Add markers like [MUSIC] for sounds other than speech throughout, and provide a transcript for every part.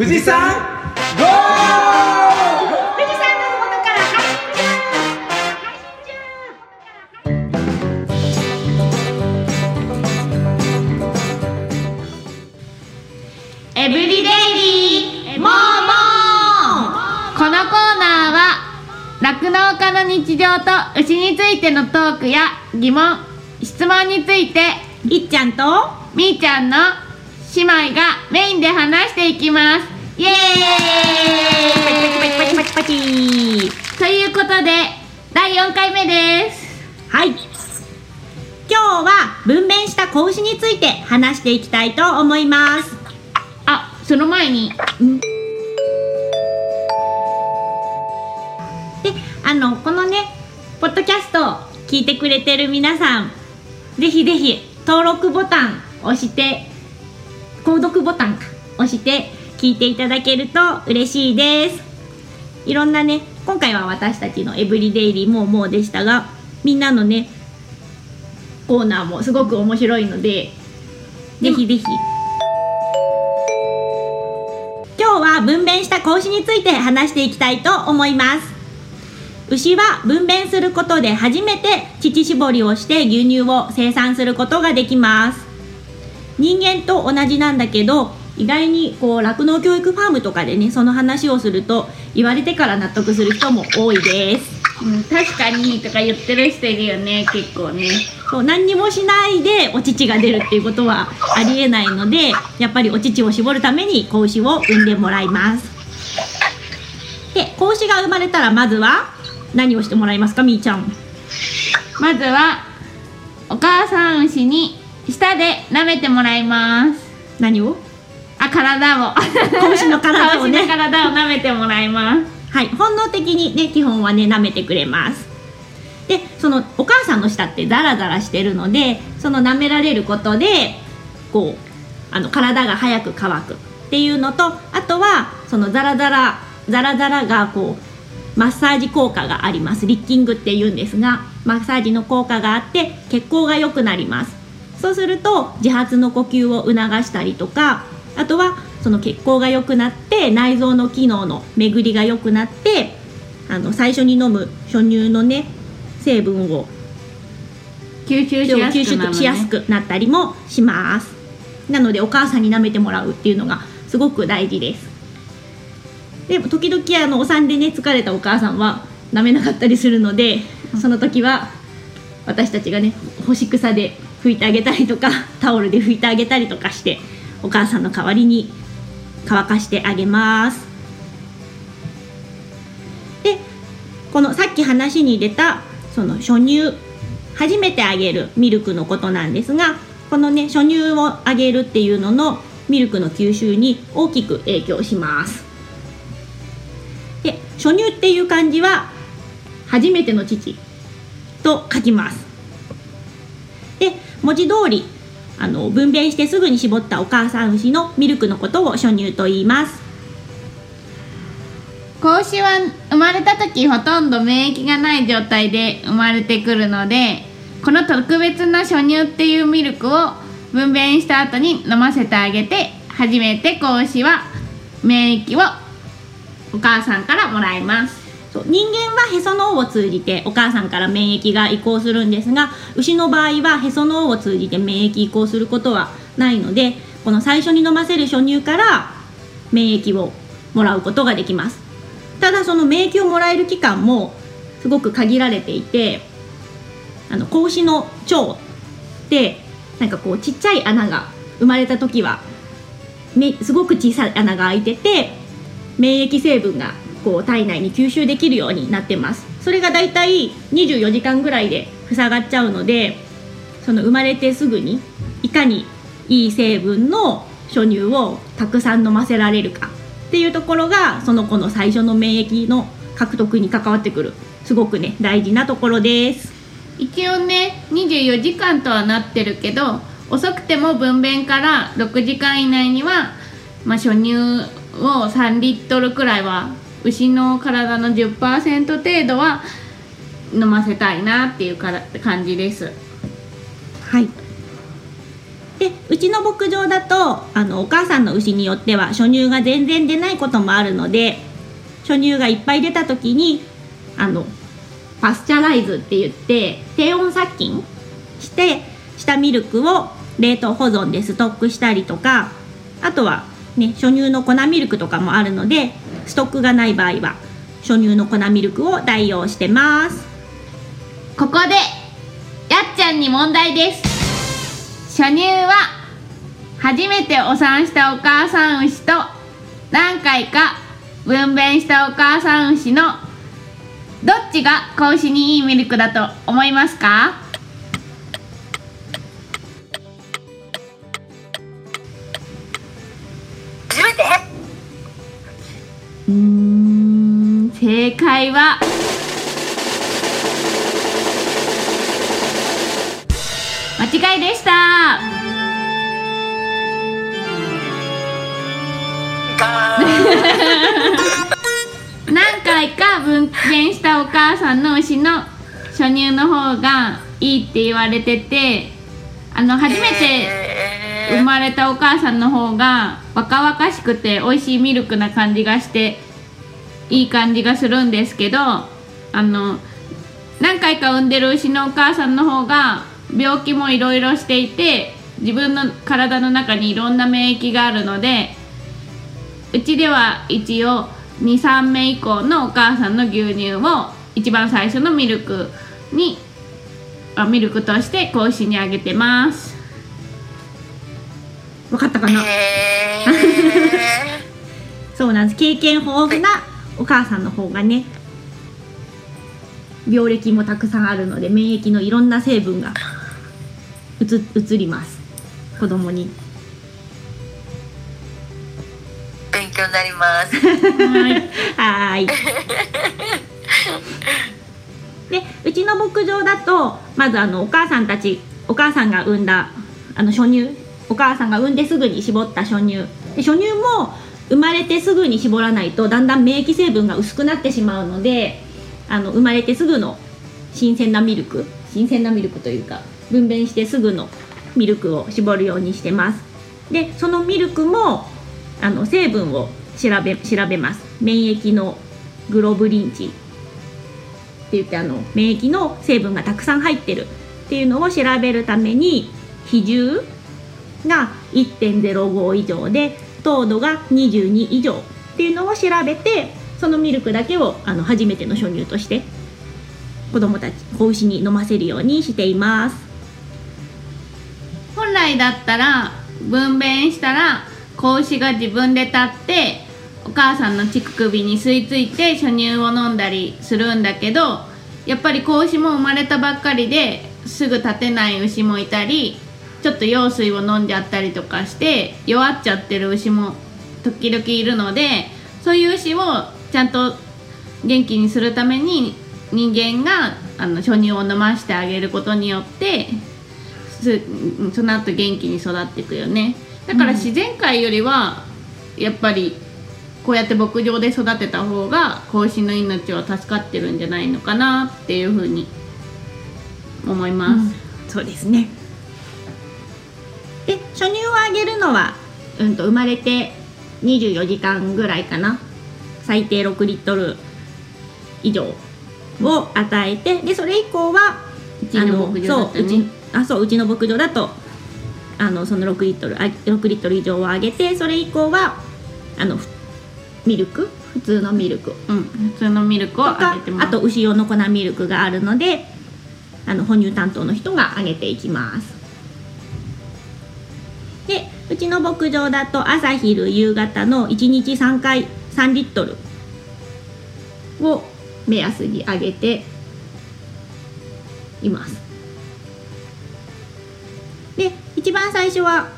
富士山ゴー！富士山のふもとから配信中ブリデイリーモーモー。このコーナーは酪農家の日常と牛についてのトークや疑問質問についていっちゃんと？みーちゃんの姉妹がメインで話していきますイエーイパチパチパチパチパチということで第4回目です。はい。今日は分娩した子牛について話していきたいと思います。あその前に。であのこのねポッドキャストを聞いてくれてる皆さんぜひぜひ登録ボタン押して購読ボタンか押して聞いていただけると嬉しいです。いろんなね今回は私たちのエブリデイリーもうもうでしたがみんなのねコーナーもすごく面白いのでぜひぜひ。今日は分娩した子牛について話していきたいと思います。牛は分娩することで初めて乳搾りをして牛乳を生産することができます。人間と同じなんだけど意外にこう酪農教育ファームとかでねその話をすると言われてから納得する人も多いです。うん、確かにとか言ってる人いるよね結構ね。そう何にもしないでお乳が出るっていうことはありえないのでやっぱりお乳を絞るために子牛を産んでもらいます。で子牛が生まれたらまずは何をしてもらいますかみーちゃん。まずはお母さん牛に舌で舐めてもらいます。何を？あ体を。子牛の体をね。体を舐めてもらいます。はい。本能的にね基本はね舐めてくれます。でそのお母さんの舌ってザラザラしてるのでその舐められることでこうあの体が早く乾くっていうのとあとはそのザラザラザラザラがこうマッサージ効果があります。リッキングっていうんですがマッサージの効果があって血行が良くなります。そうすると自発の呼吸を促したりとかあとはその血行が良くなって内臓の機能の巡りが良くなってあの最初に飲む初乳のね成分を吸収しやすく、ね、しやすくなったりもします。なのでお母さんに舐めてもらうっていうのがすごく大事です。でも時々あのお産でね疲れたお母さんは舐めなかったりするのでその時は私たちがね干し草で拭いてあげたりとかタオルで拭いてあげたりとかしてお母さんの代わりに乾かしてあげます。でこのさっき話に出たその初乳初めてあげるミルクのことなんですがこのね初乳をあげるっていうののミルクの吸収に大きく影響します。で初乳っていう漢字は初めての父と書きます。で文字通りあの分娩してすぐに絞ったお母さん牛のミルクのことを初乳と言います。子牛は生まれた時ほとんど免疫がない状態で生まれてくるのでこの特別な初乳っていうミルクを分娩した後に飲ませてあげて初めて子牛は免疫をお母さんからもらいます。そう。人間はへその緒を通じてお母さんから免疫が移行するんですが牛の場合はへその緒を通じて免疫移行することはないのでこの最初に飲ませる初乳から免疫をもらうことができます。ただその免疫をもらえる期間もすごく限られていてあの子牛の腸ってなんかこうちっちゃい穴が生まれた時はめすごく小さい穴が開いてて免疫成分がこう体内に吸収できるようになってます。それがだいたい24時間ぐらいで塞がっちゃうのでその生まれてすぐにいかにいい成分の初乳をたくさん飲ませられるかっていうところがその子の最初の免疫の獲得に関わってくる。すごくね大事なところです。一応ね24時間とはなってるけど遅くても分娩から6時間以内には、まあ、初乳を3リットルくらいは牛の体の10%程度は飲ませたいなっていうから感じです。はい。でうちの牧場だとあのお母さんの牛によっては初乳が全然出ないこともあるので初乳がいっぱい出た時にあのパスチャライズって言って低温殺菌してしたミルクを冷凍保存でストックしたりとかあとはね初乳の粉ミルクとかもあるのでストックがない場合は初乳の粉ミルクを代用してます。ここでやっちゃんに問題です。初乳は初めてお産したお母さん牛と何回か分娩したお母さん牛のどっちが子牛にいいミルクだと思いますか？正解は？間違いでした。何回か分娩したお母さんの牛の初乳の方がいいって言われててあの初めてえ生まれたお母さんの方が若々しくて美味しいミルクな感じがしていい感じがするんですけどあの何回か産んでる牛のお母さんの方が病気もいろいろしていて自分の体の中にいろんな免疫があるのでうちでは一応23目以降のお母さんの牛乳を一番最初のミルクにあミルクとして子牛にあげてます。分かったかな？へ [LAUGHS] そうなんです。経験豊富なお母さんの方がね病歴もたくさんあるので免疫のいろんな成分がうつ移ります。子供に。ー勉強になります。はい。[LAUGHS] はーい。でうちの牧場だとまずあのお母さんたちお母さんが産んだあの初乳。お母さんが産んですぐに絞った初乳。で初乳も生まれてすぐに絞らないとだんだん免疫成分が薄くなってしまうのであの生まれてすぐの新鮮なミルク新鮮なミルクというか分娩してすぐのミルクを絞るようにしてます。でそのミルクもあの成分を調べ調べます。免疫のグロブリン値って言ってあの免疫の成分がたくさん入ってる。っていうのを調べるために比重が1.05以上で糖度が22以上っていうのを調べてそのミルクだけをあの初めての初乳として子供たち子牛に飲ませるようにしています。本来だったら分娩したら子牛が自分で立ってお母さんの乳首に吸い付いて初乳を飲んだりするんだけどやっぱり子牛も生まれたばっかりですぐ立てない牛もいたりちょっと羊水を飲んじゃったりとかして弱っちゃってる牛も時々いるのでそういう牛をちゃんと元気にするために人間があの初乳を飲ませてあげることによってその後元気に育っていくよね。だからうん。自然界よりはやっぱりこうやって牧場で育てた方が子牛の命は助かってるんじゃないのかなっていうふうに思います、そうですねで初乳をあげるのは、うん、と生まれて24時間ぐらいかな。最低6リットル以上を与えてでそれ以降はうちの牧場だったね。そううちあそううちの牧場だとあのその6リットルあ6リットル以上をあげてそれ以降はあのふミルク？普通のミルクうん、普通のミルクをとあかげてますあと牛用の粉ミルクがあるのであの哺乳担当の人があげていきます。でうちの牧場だと朝昼夕方の1日3回3リットルを目安にあげています。で一番最初は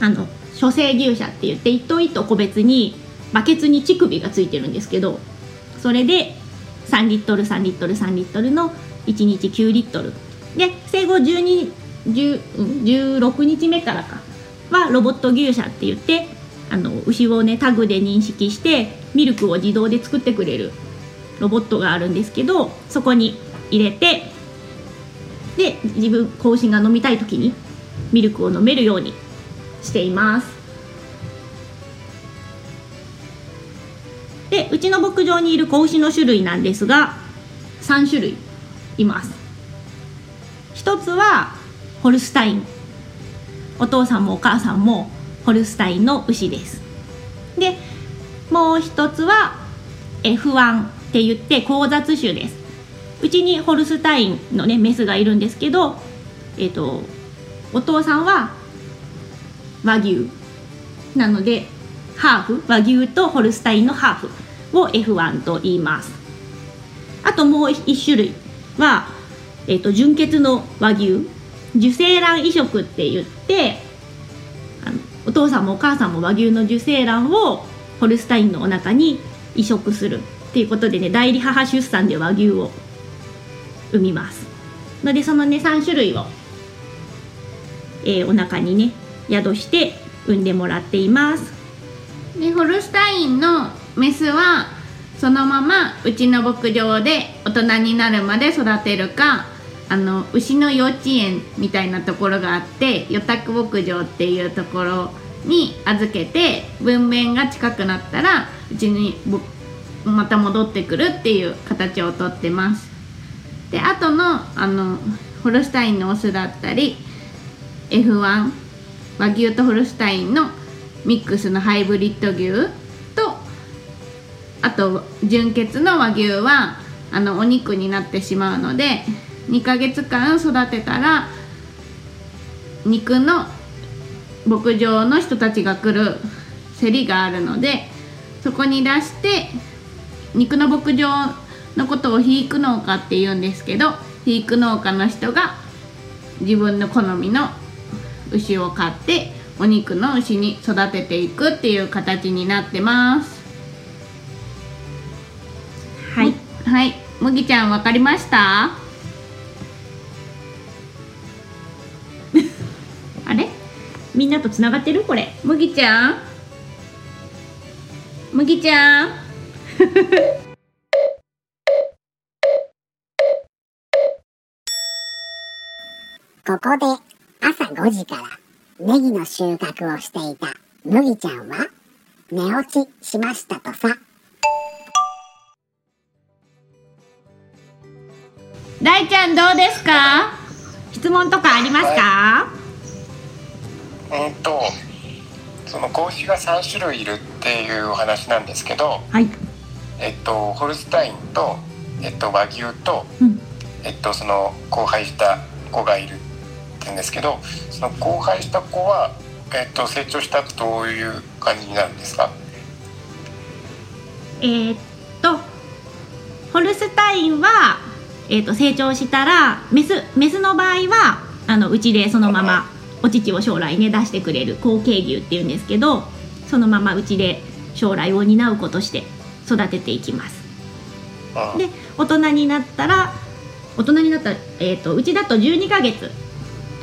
あの初生牛舎って言って一頭一頭個別にバケツに乳首がついてるんですけどそれで3リットル3リットル3リットルの1日9リットル。で生後12 16日目からか。はロボット牛舎って言ってあの牛をねタグで認識してミルクを自動で作ってくれるロボットがあるんですけどそこに入れてで自分子牛が飲みたい時にミルクを飲めるようにしています。でうちの牧場にいる子牛の種類なんですが3種類います。一つはホルスタイン。お父さんもお母さんもホルスタインの牛です。でもう一つは F1 って言って交雑種です。うちにホルスタインのねメスがいるんですけどえっ、とお父さんは和牛。なのでハーフ。和牛とホルスタインのハーフを F1 と言います。あともう一種類は、えっと純血の和牛。受精卵移植って言ってあのお父さんもお母さんも和牛の受精卵をホルスタインのお腹に移植するっていうことでね代理母出産で和牛を産みます。のでそのね3種類を、えーお腹にね宿して産んでもらっています。でホルスタインのメスはそのままうちの牧場で大人になるまで育てるかあの牛の幼稚園みたいなところがあって予託牧場っていうところに預けて分娩が近くなったらうちにまた戻ってくるっていう形をとってます。であとのあのホルスタインのオスだったり F1 和牛とホルスタインのミックスのハイブリッド牛とあと純血の和牛はあのお肉になってしまうので2ヶ月間育てたら肉の牧場の人たちが来る競りがあるのでそこに出して肉の牧場のことを肥育農家って言うんですけど肥育農家の人が自分の好みの牛を買ってお肉の牛に育てていくっていう形になってます。はい。はい。麦ちゃんわかりました？あれ？みんなとつながってる？これ。麦ちゃん。麦ちゃん。[LAUGHS] ここで朝5時からネギの収穫をしていた麦ちゃんは寝落ちしましたとさ。大ちゃんどうですか？質問とかありますか？うんとその子牛が3種類いるっていうお話なんですけど、はい。えっと、ホルスタインと、えっと、和牛と、うん。えっと、その交配した子がいるって言うんですけどその交配した子は、えっと、成長した後どういう感じになるんですか？えーっとホルスタインは、えーっと成長したらメスメスの場合はあのうちでそのままお乳を将来ね出してくれる後継牛っていうんですけどそのままうちで将来を担う子として育てていきます。うんで大人になったら大人になったら、えー、とうちだと12ヶ月。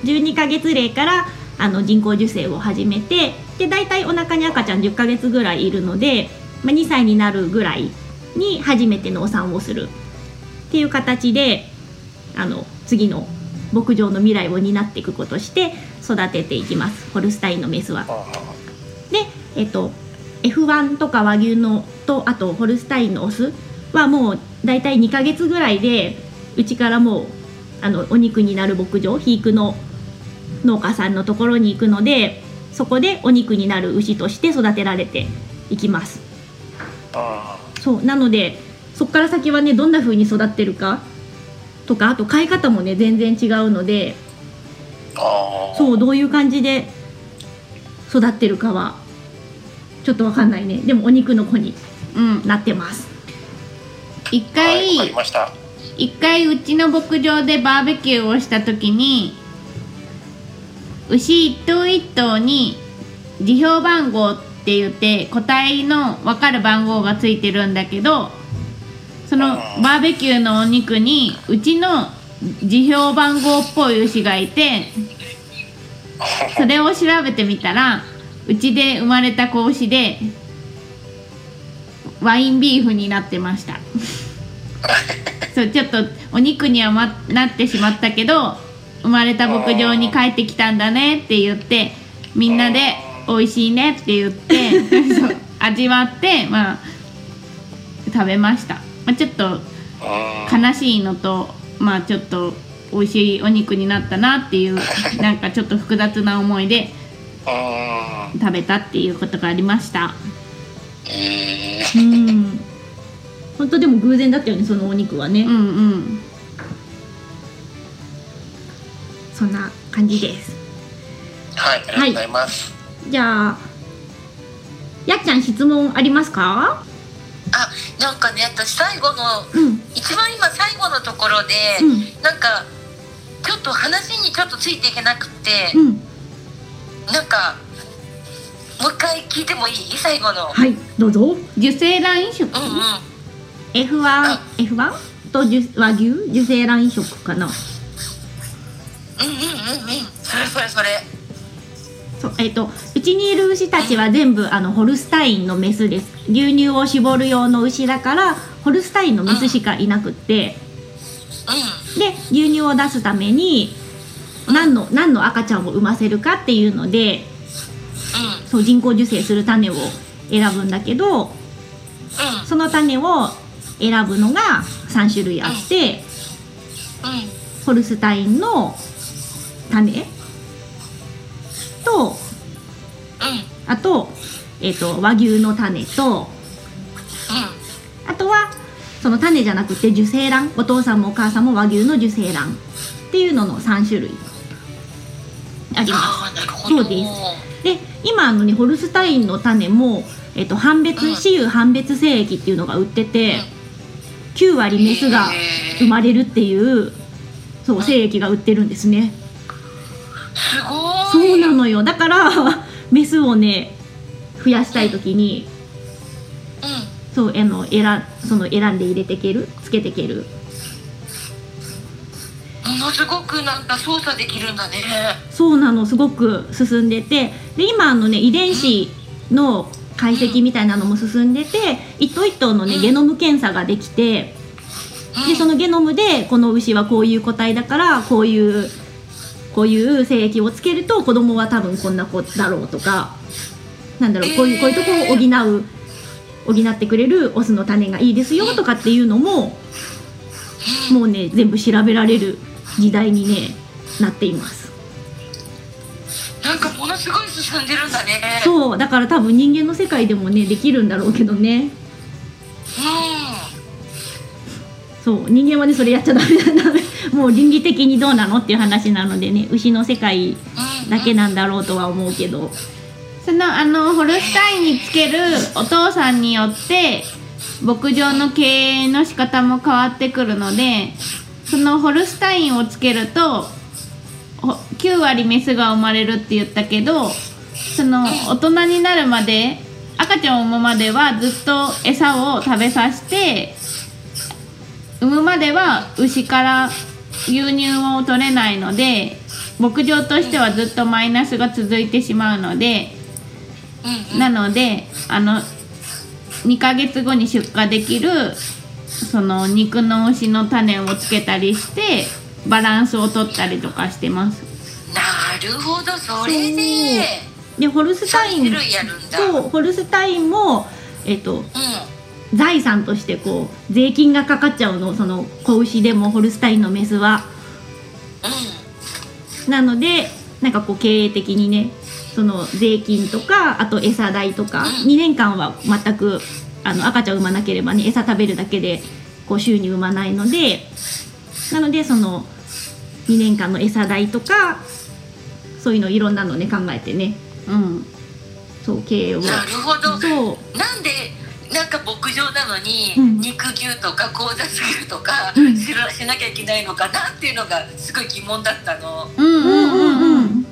12ヶ月齢からあの人工授精を始めてで大体お腹に赤ちゃん10ヶ月ぐらいいるので、まあ、2歳になるぐらいに初めてのお産をする。っていう形であの次の牧場の未来を担っていく子として育てていきます。ホルスタインのメスは。で、えっと F1 とか和牛のとあとホルスタインのオスはもう大体2ヶ月ぐらいでうちからもうあのお肉になる牧場肥育の農家さんのところに行くのでそこでお肉になる牛として育てられていきます。うんそうなのでそこから先はねどんな風に育ってるかとかあと飼い方もね全然違うのでそうどういう感じで育ってるかはちょっとわかんないね。でもお肉の子にうん。なってます。一回りました。一回うちの牧場でバーベキューをした時に牛一頭一頭に辞表番号って言って個体の分かる番号がついてるんだけどそのバーベキューのお肉にうちの辞表番号っぽい牛がいてそれを調べてみたらうちで生まれた子牛でワインビーフになってました。そうちょっとお肉には、ま、なってしまったけど生まれた牧場に帰ってきたんだねって言ってみんなで美味しいねって言ってそう味わってまあ食べました、まあ、ちょっとうん悲しいのとまあちょっと美味しいお肉になったなっていう [LAUGHS] なんかちょっと複雑な思いでうん食べたっていうことがありました。えうーん。本当でも偶然だったよねそのお肉はね、うんうん。そんな感じです。はいありがとうございます、じゃあやっちゃん質問ありますか？あなんかね私最後のうん。一番今最後のところで、うん。なんかちょっと話にちょっとついていけなくて、うん。なんかもう一回聞いてもいい？最後の、はい。どうぞ。受精卵移植。うんうん。F1 F1 と受和牛？受精卵移植かな。うんうんうんうん。それそれそれ。そうえっ、とうちにいる牛たちは全部あのホルスタインのメスです。牛乳を絞る用の牛だからホルスタインのメスしかいなくって。うで牛乳を出すために何の何の赤ちゃんを産ませるかっていうのでんうん。そう人工授精する種を選ぶんだけどうん。その種を選ぶのが3種類あってうん。ホルスタインの種とうんあと,、えー、と和牛の種とあとはその種じゃなくて受精卵。お父さんもお母さんも和牛の受精卵。っていうのの3種類。ありまああなるほど。そうです。すで今あのねホルスタインの種も、えー、と判別うん。雌雄判別精液っていうのが売ってて9割メスが生まれるっていうそう精液が売ってるんですね。すごそい。うなのよ。だからメスをね増やしたい時にうん。そうあの選その選んで入れていける？つけていける？ものすごくなんか操作できるんだね。そうなのすごく進んでて。で今あのね遺伝子の解析みたいなのも進んでて一頭一頭のねうん。ゲノム検査ができてでそのゲノムでこの牛はこういう個体だからこういうこういう精液をつけると子供は多分こんな子だろうとかなんだろうこういうこういうところを補う補ってくれるオスの種がいいですよとかっていうのももうね全部調べられる時代にねなっています。なんかものすごい進んでるんだね。そうだから多分人間の世界でもねできるんだろうけどね。そう人間はねそれやっちゃダメだダメもう倫理的にどうなのっていう話なのでね牛の世界だけなんだろうとは思うけど。そのあのホルスタインにつけるお父さんによって牧場の経営の仕方も変わってくるのでそのホルスタインをつけるとほ9割メスが生まれるって言ったけどその大人になるまで赤ちゃんを産むまではずっと餌を食べさせて産むまでは牛から牛乳を取れないので牧場としてはずっとマイナスが続いてしまうのでうんなのであの2ヶ月後に出荷できるその肉の牛の種をつけたりしてバランスを取ったりとかしてます。なるほどそれで。でホルスタイ3種ン類やるんだ。そうホルスタインもえっとうん財産としてこう税金がかかっちゃうのその子牛でもホルスタインのメスは。なのでなんかこう経営的にねその税金とかあと餌代とか2年間は全くあの赤ちゃん産まなければね餌食べるだけでこう収入生まないのでなのでその2年間の餌代とかそういうのいろんなのね考えてね。うん。そう経営を。うんなるほど。そう。なんでなんか牧場なのに、うん。肉牛とか交雑牛とかうん。しらしなきゃいけないのかなっていうのがすごい疑問だったの。うんうんうんうんうん。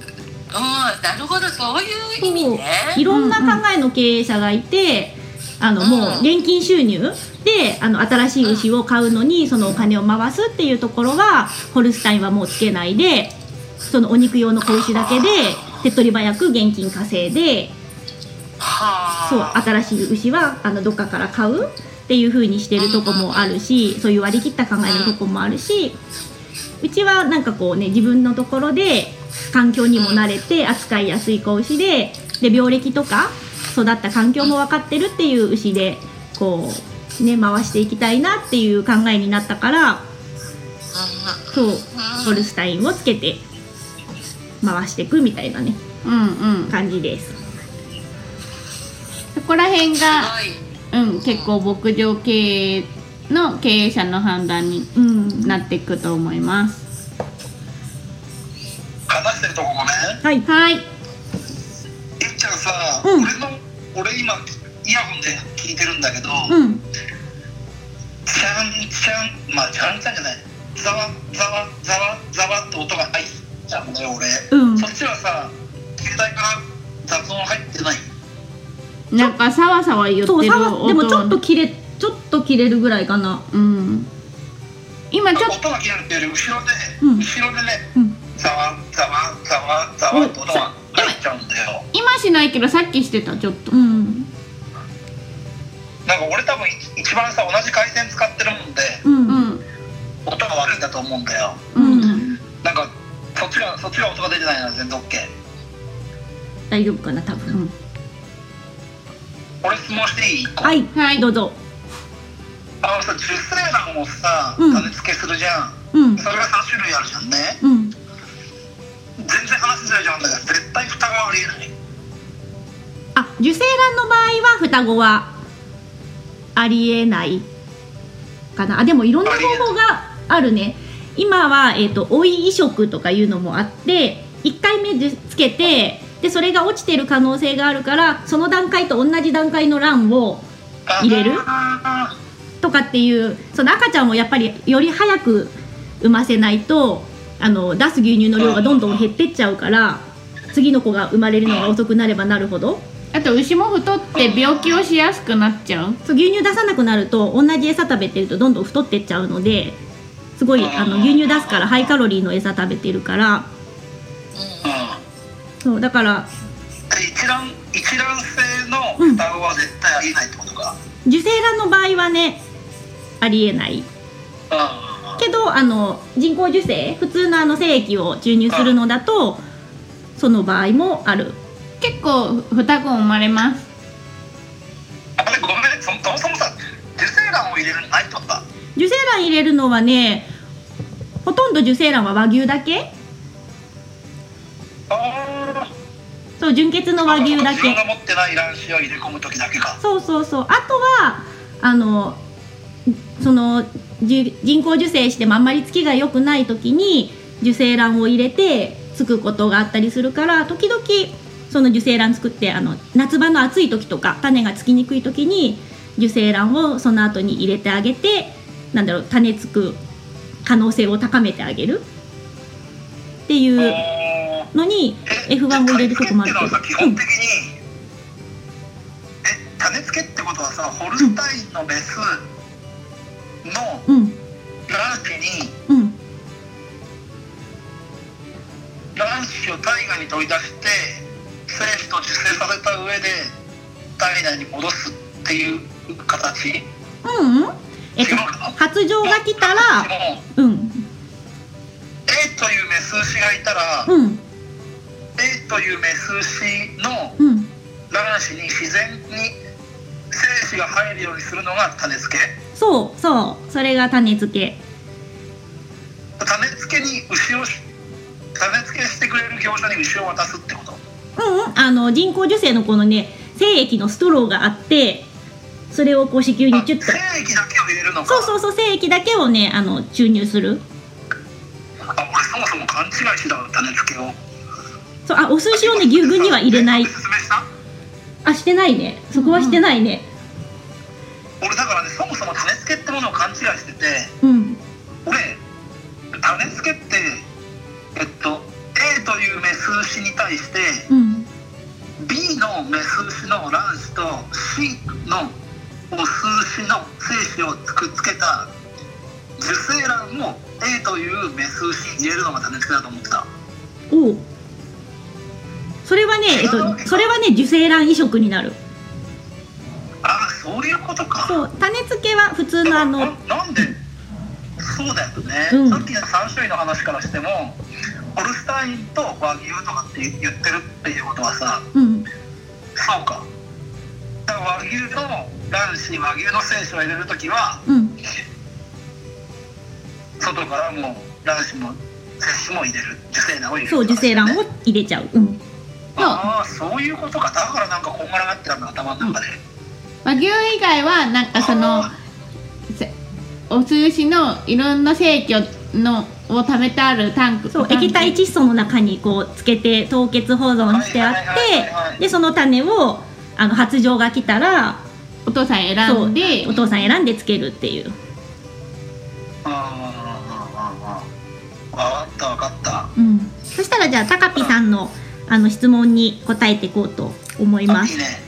なるほどそういう意味ね。いろんな考えの経営者がいて、あのうん。もう現金収入であの新しい牛を買うのにそのお金を回すっていうところはホルスタインはもうつけないでそのお肉用の子牛だけで手っ取り早く現金稼いではそうあ新しい牛はあのどっかから買うっていう風にしてるとこもあるしそういう割り切った考えのとこもあるしうちはなんかこうね自分のところで環境にも慣れて扱いやすい子牛でで病歴とか育った環境も分かってるっていう牛でこうね回していきたいなっていう考えになったからそうホルスタインをつけて回していくみたいなねうんうん。感じですそこら辺すがうん結構牧場経営の経営者の判断にうん。なっていくと思います。話してるとこごめんはい。はい。いっちゃんさ、うん。俺の俺今イヤホンで聞いてるんだけど、うん。ちゃんちゃんまあちゃんちゃんじゃない。ざわざわざわざわって音が入っちゃうのよ俺、うん。そっちはさ携帯から雑音入ってないなんかさわさわ言ってる音。わでもちょっと切れちょっと切れるぐらいかな。うん。今ちょっと。音が切れるっていうより後ろで、うん。後ろでねうん。ざわざわざわざわって音が入っちゃうんだよ。今しないけどさっきしてたちょっと。うん。なんか俺多分一番さ同じ回線使ってるもんでうん。うん。音が悪いんだと思うんだよ。うん。なんかそっちがそっちが音が出てないなら全然 OK 大丈夫かな多分俺質問していい？はい。はい。どうぞ。あのさ受精卵をさうん。種付けするじゃん、うん。それが3種類あるじゃんね。うん。全然話ずれちゃうん。だけど絶対双子はありえない。あ受精卵の場合は双子はありえない。かな。あでもいろんな方法があるね。今は、えー、と追い移植とかいうのもあって1回目でつけてでそれが落ちてる可能性があるからその段階と同じ段階の卵をあ入れる？あとかっていうその赤ちゃんもやっぱりより早く産ませないとあの出す牛乳の量がどんどん減ってっちゃうから次の子が生まれるのが遅くなればなるほど？あと牛も太って病気をしやすくなっちゃう？そう牛乳出さなくなると同じ餌食べてるとどんどん太ってっちゃうのですごいあの牛乳出すからハイカロリーの餌食べてるからうんそうだから。で一卵一卵性の双子は絶対ありえないってことか。受精卵の場合はねありえない。うんけどあの人工授精普通のあの精液を注入するのだとその場合もある。結構双子生まれます。あれごめんそそもそもさ受精卵を入れるのないってことだ受精卵入れるのはねほとんど受精卵は和牛だけ。あそう純血の和牛だ自分けが持ってない卵子を入れ込む時だけか。そうそうそう。あとはあのその人工授精してもあんまりつきが良くない時に受精卵を入れてつくことがあったりするから時々その受精卵作ってあの夏場の暑い時とか種がつきにくい時に受精卵をその後に入れてあげてなんだろう種つく可能性を高めてあげる。っていう。あのにえ F1 を入れるとこもあるけど。え種付けってことはさホルスタインのメスの卵子にうん卵子を体外に取り出して精子と受精させた上で体内に戻すっていう形。うん。うんえっと発情が来たらうん。A というメス牛がいたら、うん A というメス牛のうん。卵子に自然に精子が入るようにするのが種付け。そうそう。それが種付け。種付けに牛をし種付けしてくれる業者に牛を渡すってこと。うんうん。あの人工授精のこのね精液のストローがあってそれをこう子宮にチュッと。あ精液だけを入れるのか。そうそうそう精液だけをねあの注入する。あ俺そもそも勘違いしてたわ種付けをそうあお寿司をね牛群には入れない。あしてないね。そこはしてないね。俺だからねそもそも種付けってものを勘違いしててうん。俺種付けってえっと A というメス牛に対してうん。B のメス牛の卵子と C のオス牛の精子をくっつけた受精卵を A というメス牛に入れるのが種付けだと思ってた。おうそれはねえっとそれは。ね受精卵移植になる。ああそういうことか。そう。種付けは普通のあのななんでそうだよね、うん。さっきの3種類の話からしてもホルスタインと和牛とかって言ってるっていうことはさうん。そうか。だから和牛の卵子和牛の精子を入れる時はうん。外からもう卵子も精子も入れる。受精卵を入れるそう受精卵を入れちゃう。うんああそういうことか。だからなんかこんがらがってたんだ頭の中で、和牛以外はなんかそのお通しのいろんな生協のを貯めてあるタンクそう液体窒素の中にこうつけて凍結保存してあってでその種をあの発情が来たらお父さん選んで。お父さん選んでつけるっていう。あああああ分かった分かった。うん。そしたらじゃあタカピさんのあの質問に答えていこうと思います。あいいね。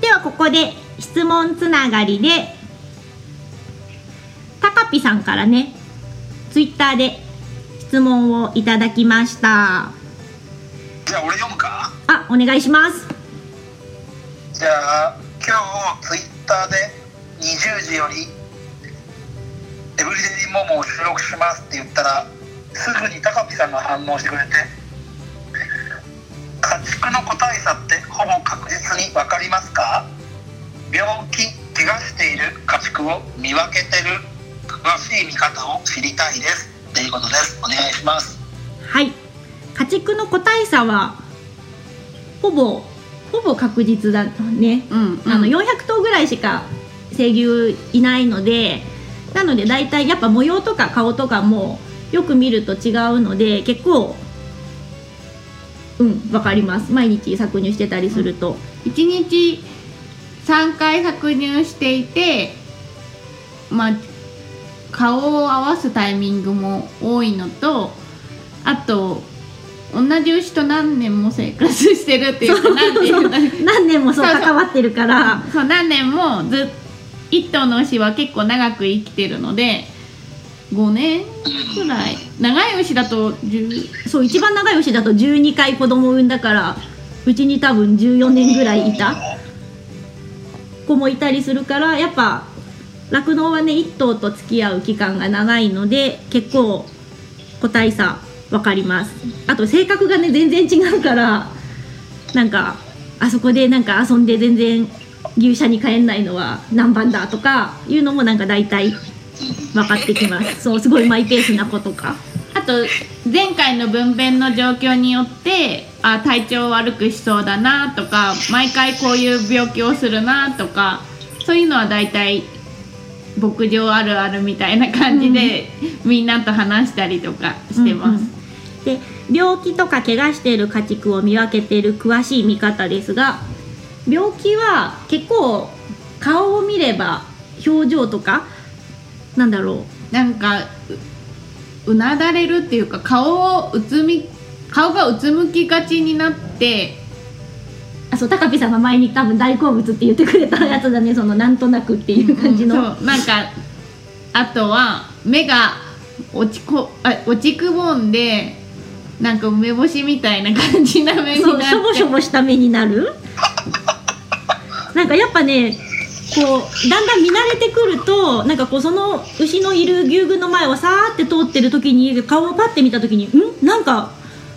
ではここで質問つながりでタカピさんからねツイッターで質問をいただきました。じゃあ俺読むか？あお願いします。じゃあ今日ツイッターで20時より「エブリデイモモを収録します」って言ったらすぐに高ピさんが反応してくれて家畜の個体差ってほぼ確実に分かりますか？病気怪我している家畜を見分けてる詳しい見方を知りたいです。っていうことです。お願いします。はい。家畜の個体差はほぼほぼ確実だね、うんうん。あの400頭ぐらいしか生牛いないのでなので大体やっぱ模様とか顔とかもよく見ると違うので結構うんわかります。毎日搾乳してたりすると、1日3回搾乳していてまあ顔を合わすタイミングも多いのとあと同じ牛と何年も生活してるっていうか何年もそう関わってるから。そう何年もずっ一頭の牛は結構長く生きてるので5年くらい。長い牛だと10そう一番長い牛だと12回子供を産んだからうちに多分14年ぐらいいた。子もいたりするからやっぱ酪農はね1頭と付き合う期間が長いので結構個体差分かります。あと性格がね全然違うからなんかあそこでなんか遊んで全然牛舎に帰んないのは何番だとかいうのもなんか大体分かってきます。そうすごいマイペースな子とか。あと前回の分娩の状況によってあ体調悪くしそうだなとか毎回こういう病気をするなとかそういうのは大体牧場あるあるみたいな感じで、みんなと話したりとかしてます。うんうん。で病気とか怪我している家畜を見分けている詳しい見方ですが病気は結構顔を見れば表情とかなんだろなんかううなだれるっていうか顔をうつみ顔がうつむきがちになってうあそう高ピさんが前に多分大好物って言ってくれたやつだね。そのなんとなくっていう感じの、そうなんかあとは目が落ちこあ落ちくぼんでなんか梅干しみたいな感じな目になって。そうしょぼしょぼした目になる。なんかやっぱねこうだんだん見慣れてくるとなんかこうその牛のいる牛群の前をさーって通ってる時に顔をパッて見た時に「ん？なんか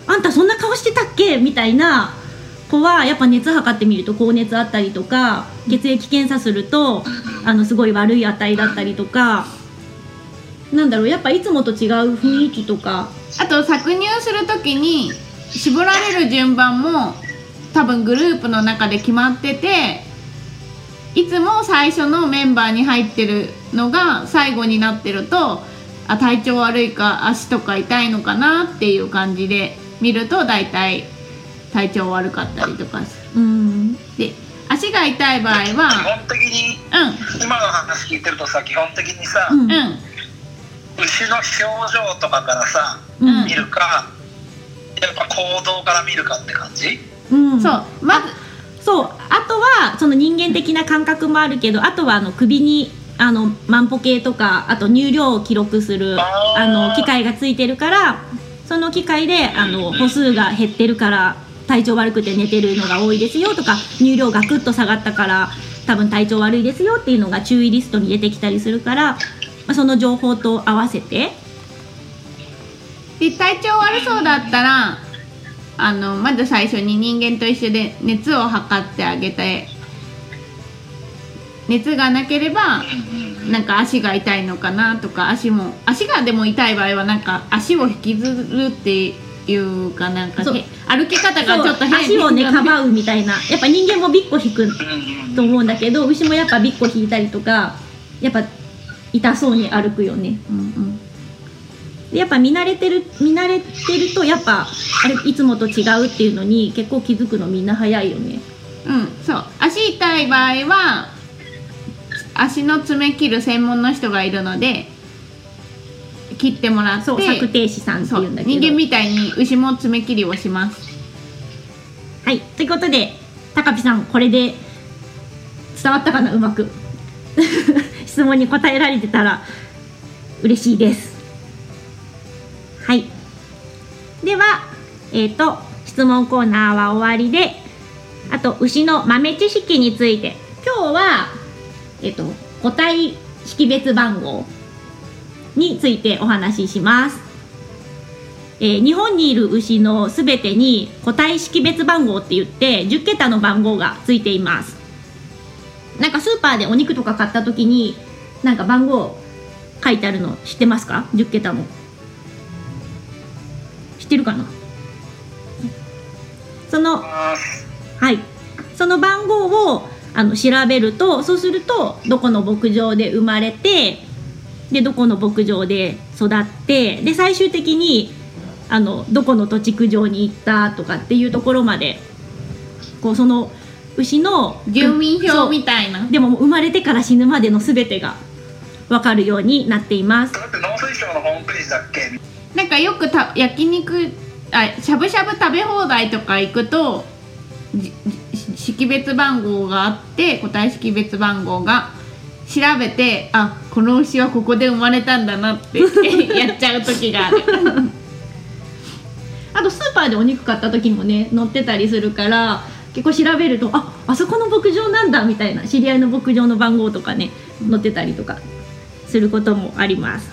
あんたそんな顔してたっけ?」みたいな子はやっぱ熱測ってみると高熱あったりとか血液検査するとあのすごい悪い値だったりとかなんだろうやっぱいつもと違う雰囲気とかあと搾乳する時に絞られる順番も多分グループの中で決まってていつも最初のメンバーに入ってるのが最後になってるとあ体調悪いか足とか痛いのかなっていう感じで見ると大体体調悪かったりとかす。うん。るで足が痛い場合基は本的にう今の話聞いてるとさ基本的にさ、うん。牛の表情とかからさうん。見るかやっぱ行動から見るかって感じ？うん。そう。まずそうあとはその人間的な感覚もあるけどあとはあの首にあの万歩計とかあと乳量を記録するあの機械がついてるからその機械であの歩数が減ってるから体調悪くて寝てるのが多いですよとか乳量がぐっと下がったから多分体調悪いですよっていうのが注意リストに出てきたりするからまあ、その情報と合わせて。で体調悪そうだったらあのまず最初に人間と一緒で熱を測ってあげて熱がなければなんか足が痛いのかなとか足も足がでも痛い場合はなんか足を引きずるっていうかなんか歩き方がちょっと変。足をねかばうみたいな。やっぱ人間もビッコ引くと思うんだけど牛もやっぱビッコ引いたりとかやっぱ痛そうに歩くよね。うんうんでやっぱ見慣れてる見慣れてるとやっぱあれいつもと違うっていうのに結構気づくのみんな早いよね。うん、そう。足痛い場合は足の爪切る専門の人がいるので切ってもらってそう策定士さんってそいううんだけど。人間みたいに牛も爪切りをします。はいということで高ピさんこれで伝わったかなうまく。[LAUGHS] 質問に答えられてたら嬉しいですではえっ、と質問コーナーは終わりであと牛の豆知識について。今日はえっ、と個体識別番号についてお話しします。えー日本にいる牛のすべてに個体識別番号って言って10桁の番号がついています。なんかスーパーでお肉とか買った時になんか番号書いてあるの知ってますか？10桁のってるかな？そのはい。その番号をあの調べるとそうするとどこの牧場で生まれてでどこの牧場で育ってで最終的にあのどこの土地区上に行ったとかっていうところまでこうその牛の住民票みたいな。でも生まれてから死ぬまでの全てが分かるようになっています。それって農水省のホームページだっけ？なんかよくた焼肉あしゃぶしゃぶ食べ放題とか行くと識別番号があって個体識別番号が調べてあこの牛はここで生まれたんだなって [LAUGHS] やっちゃう時がある。[LAUGHS] あとスーパーでお肉買った時もね載ってたりするから結構調べるとああそこの牧場なんだみたいな知り合いの牧場の番号とかね載ってたりとかすることもあります。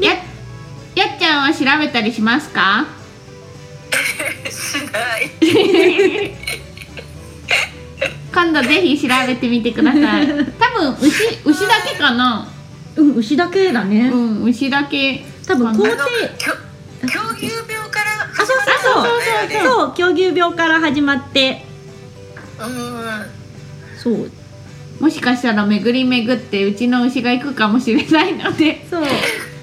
ややっちゃんは調べたりしますか？しない。[LAUGHS] 今度ぜひ調べてみてください。多分牛牛だけかな。うん牛だけだね、うん牛だけ。多分工程。あのきょ狂牛病からあそうそうそうそうそう狂牛病から始まって。うん。そう。もしかしたら巡り巡ってうちの牛が行くかもしれないので。そう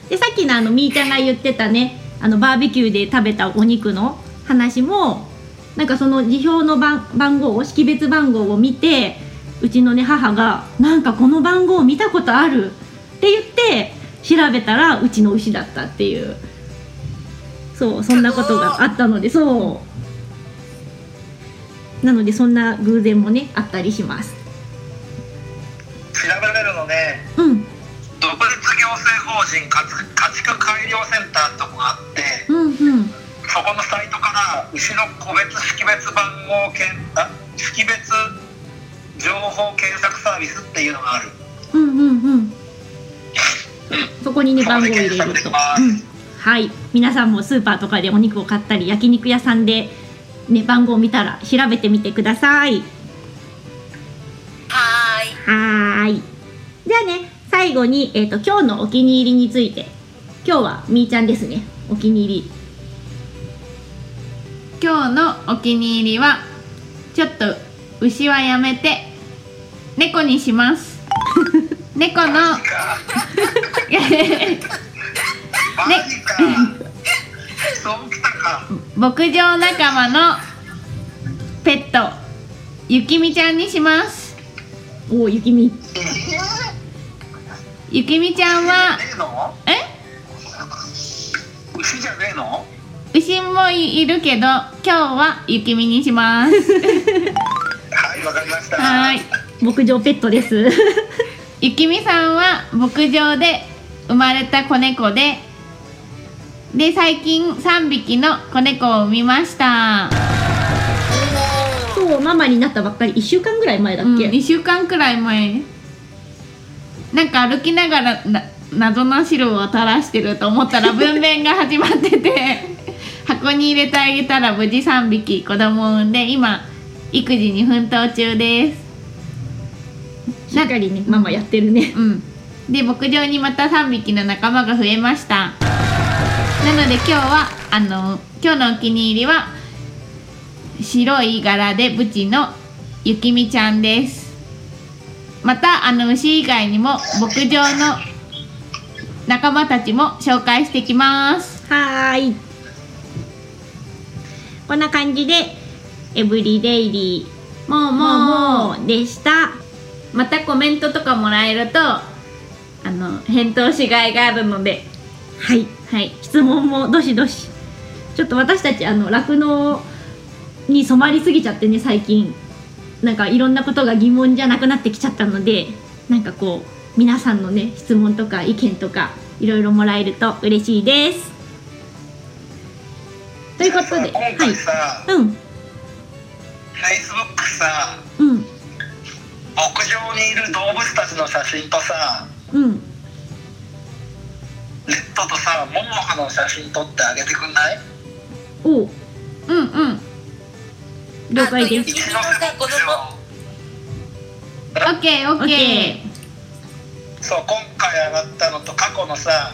でさっきのあのみーちゃんが言ってたねあのバーベキューで食べたお肉の話もなんかその辞表の番番号識別番号を見てうちのね母が「なんかこの番号見たことある」って言って調べたらうちの牛だったっていう。そうそんなことがあったのでそう。なのでそんな偶然もねあったりします。調べられるのね。うん独立行政法人家畜家畜改良センターってとこがあってうんうん。そこのサイトから牛の個別識別番号検あ識別情報検索サービスっていうのがある。うんうんうん。そこにね番号を入れると、うん、はい。皆さんもスーパーとかでお肉を買ったり焼肉屋さんでね番号を見たら調べてみてください。はーい。はーい。じゃあね最後に、えー、と今日のお気に入りについて。今日はみーちゃんですね。お気に入り。今日のお気に入りはちょっと牛はやめて猫にします。[LAUGHS] 猫のマジか。マジか、そうきたか牧場仲間のペットゆきみちゃんにします。おおゆきみえゆきみちゃんー、は？ねえ？牛じゃねえの？牛もいるけど今日はゆきみにします。はいわかりました。はい。牧場ペットです。ゆきみさんは牧場で生まれた子猫でで最近3匹の子猫を産みました。そうママになったばっかり1週間ぐらい前だっうん、け、2週間くらい前なんか歩きながらな謎の汁を垂らしてると思ったら [LAUGHS] 分娩が始まってて箱に入れてあげたら無事3匹子供を産んで今育児に奮闘中です。しっかりねママやってるね。うん。で牧場にまた3匹の仲間が増えました。なので今日はあの今日のお気に入りは白い柄でブチのゆきみちゃんですまたあの牛以外にも牧場の仲間たちも紹介してきます。はーい。こんな感じでエブリデイリーもうもうもうでした。またコメントとかもらえるとあの返答しがいがあるので。はい。はい。質問もどしどし。ちょっと私たちあの酪農に染まりすぎちゃってね最近なんかいろんなことが疑問じゃなくなってきちゃったのでなんかこう皆さんのね質問とか意見とかいろいろもらえると嬉しいです。ということで今はい。うん。Facebook さうん。牧場にいる動物たちの写真とさうん。ネットとさモモハの写真撮ってあげてくんない？おう。うんうん了解です。オッケーオッケオッケそう今回上がったのと過去のさ